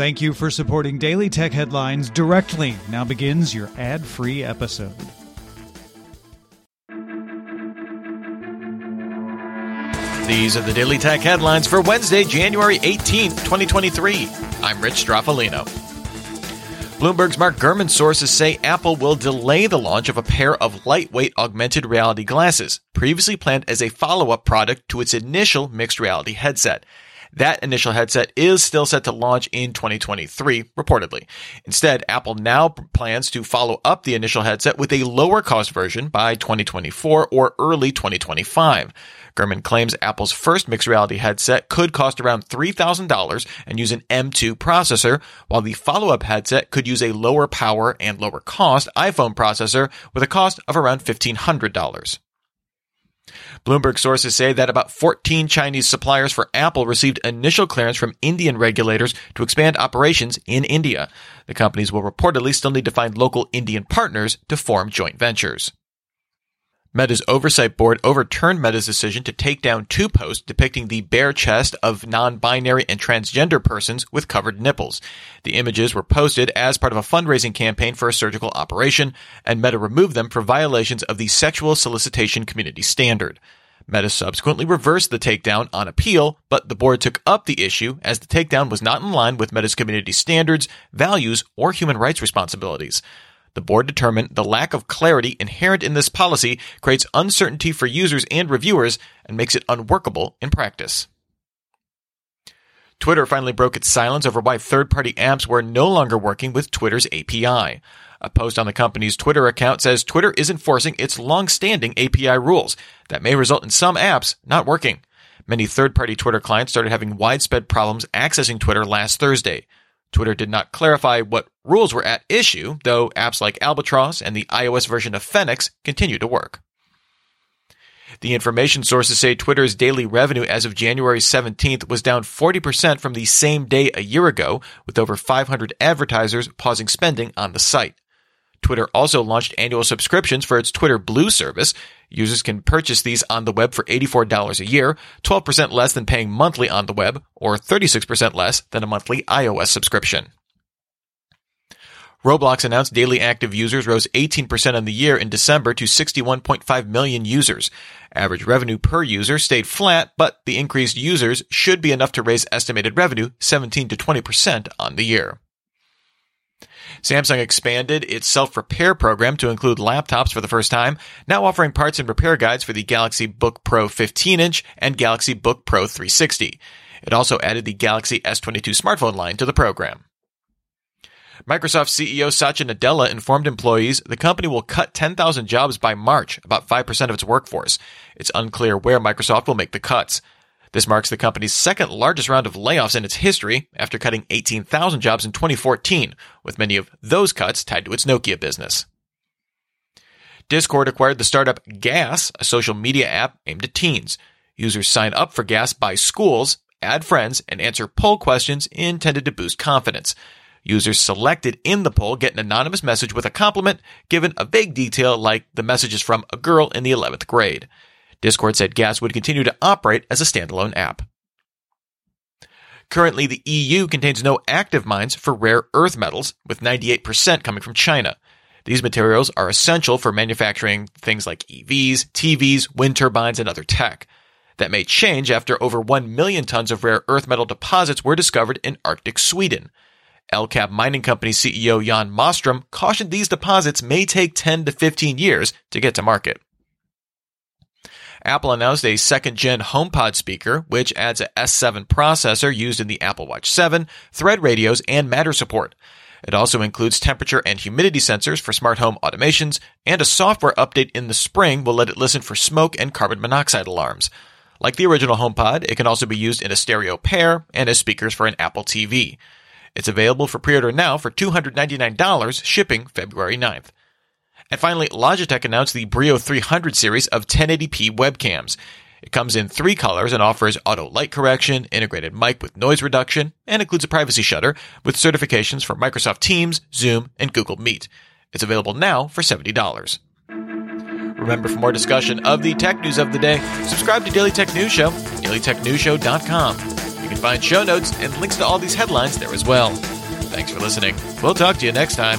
Thank you for supporting Daily Tech Headlines directly. Now begins your ad free episode. These are the Daily Tech headlines for Wednesday, January 18th, 2023. I'm Rich Stroffolino. Bloomberg's Mark Gurman sources say Apple will delay the launch of a pair of lightweight augmented reality glasses, previously planned as a follow up product to its initial mixed reality headset. That initial headset is still set to launch in 2023, reportedly. Instead, Apple now plans to follow up the initial headset with a lower cost version by 2024 or early 2025. Gurman claims Apple's first mixed reality headset could cost around $3,000 and use an M2 processor, while the follow-up headset could use a lower power and lower cost iPhone processor with a cost of around $1,500. Bloomberg sources say that about 14 Chinese suppliers for Apple received initial clearance from Indian regulators to expand operations in India. The companies will reportedly still need to find local Indian partners to form joint ventures. Meta's oversight board overturned Meta's decision to take down two posts depicting the bare chest of non-binary and transgender persons with covered nipples. The images were posted as part of a fundraising campaign for a surgical operation, and Meta removed them for violations of the sexual solicitation community standard. Meta subsequently reversed the takedown on appeal, but the board took up the issue as the takedown was not in line with Meta's community standards, values, or human rights responsibilities. The board determined the lack of clarity inherent in this policy creates uncertainty for users and reviewers and makes it unworkable in practice. Twitter finally broke its silence over why third party apps were no longer working with Twitter's API. A post on the company's Twitter account says Twitter is enforcing its long standing API rules that may result in some apps not working. Many third party Twitter clients started having widespread problems accessing Twitter last Thursday. Twitter did not clarify what rules were at issue, though apps like Albatross and the iOS version of Fenix continue to work. The information sources say Twitter's daily revenue as of January 17th was down 40% from the same day a year ago, with over 500 advertisers pausing spending on the site. Twitter also launched annual subscriptions for its Twitter Blue service. Users can purchase these on the web for $84 a year, 12% less than paying monthly on the web, or 36% less than a monthly iOS subscription. Roblox announced daily active users rose 18% on the year in December to 61.5 million users. Average revenue per user stayed flat, but the increased users should be enough to raise estimated revenue 17 to 20% on the year. Samsung expanded its self-repair program to include laptops for the first time, now offering parts and repair guides for the Galaxy Book Pro 15-inch and Galaxy Book Pro 360. It also added the Galaxy S22 smartphone line to the program. Microsoft CEO Satya Nadella informed employees the company will cut 10,000 jobs by March, about 5% of its workforce. It's unclear where Microsoft will make the cuts. This marks the company's second largest round of layoffs in its history after cutting 18,000 jobs in 2014, with many of those cuts tied to its Nokia business. Discord acquired the startup Gas, a social media app aimed at teens. Users sign up for Gas by schools, add friends, and answer poll questions intended to boost confidence. Users selected in the poll get an anonymous message with a compliment given a vague detail like the message is from a girl in the 11th grade. Discord said Gas would continue to operate as a standalone app. Currently, the EU contains no active mines for rare earth metals, with 98% coming from China. These materials are essential for manufacturing things like EVs, TVs, wind turbines, and other tech. That may change after over 1 million tons of rare earth metal deposits were discovered in Arctic Sweden. LKAB Mining Company CEO Jan Mostrom cautioned these deposits may take 10 to 15 years to get to market. Apple announced a second gen HomePod speaker, which adds a S7 processor used in the Apple Watch 7, Thread radios, and Matter support. It also includes temperature and humidity sensors for smart home automations, and a software update in the spring will let it listen for smoke and carbon monoxide alarms. Like the original HomePod, it can also be used in a stereo pair and as speakers for an Apple TV. It's available for pre-order now for $299, shipping February 9th. And finally, Logitech announced the Brio 300 series of 1080p webcams. It comes in three colors and offers auto light correction, integrated mic with noise reduction, and includes a privacy shutter with certifications for Microsoft Teams, Zoom, and Google Meet. It's available now for $70. Remember, for more discussion of the tech news of the day, subscribe to Daily Tech News Show, dailytechnewsshow.com You can find show notes and links to all these headlines there as well. Thanks for listening. We'll talk to you next time.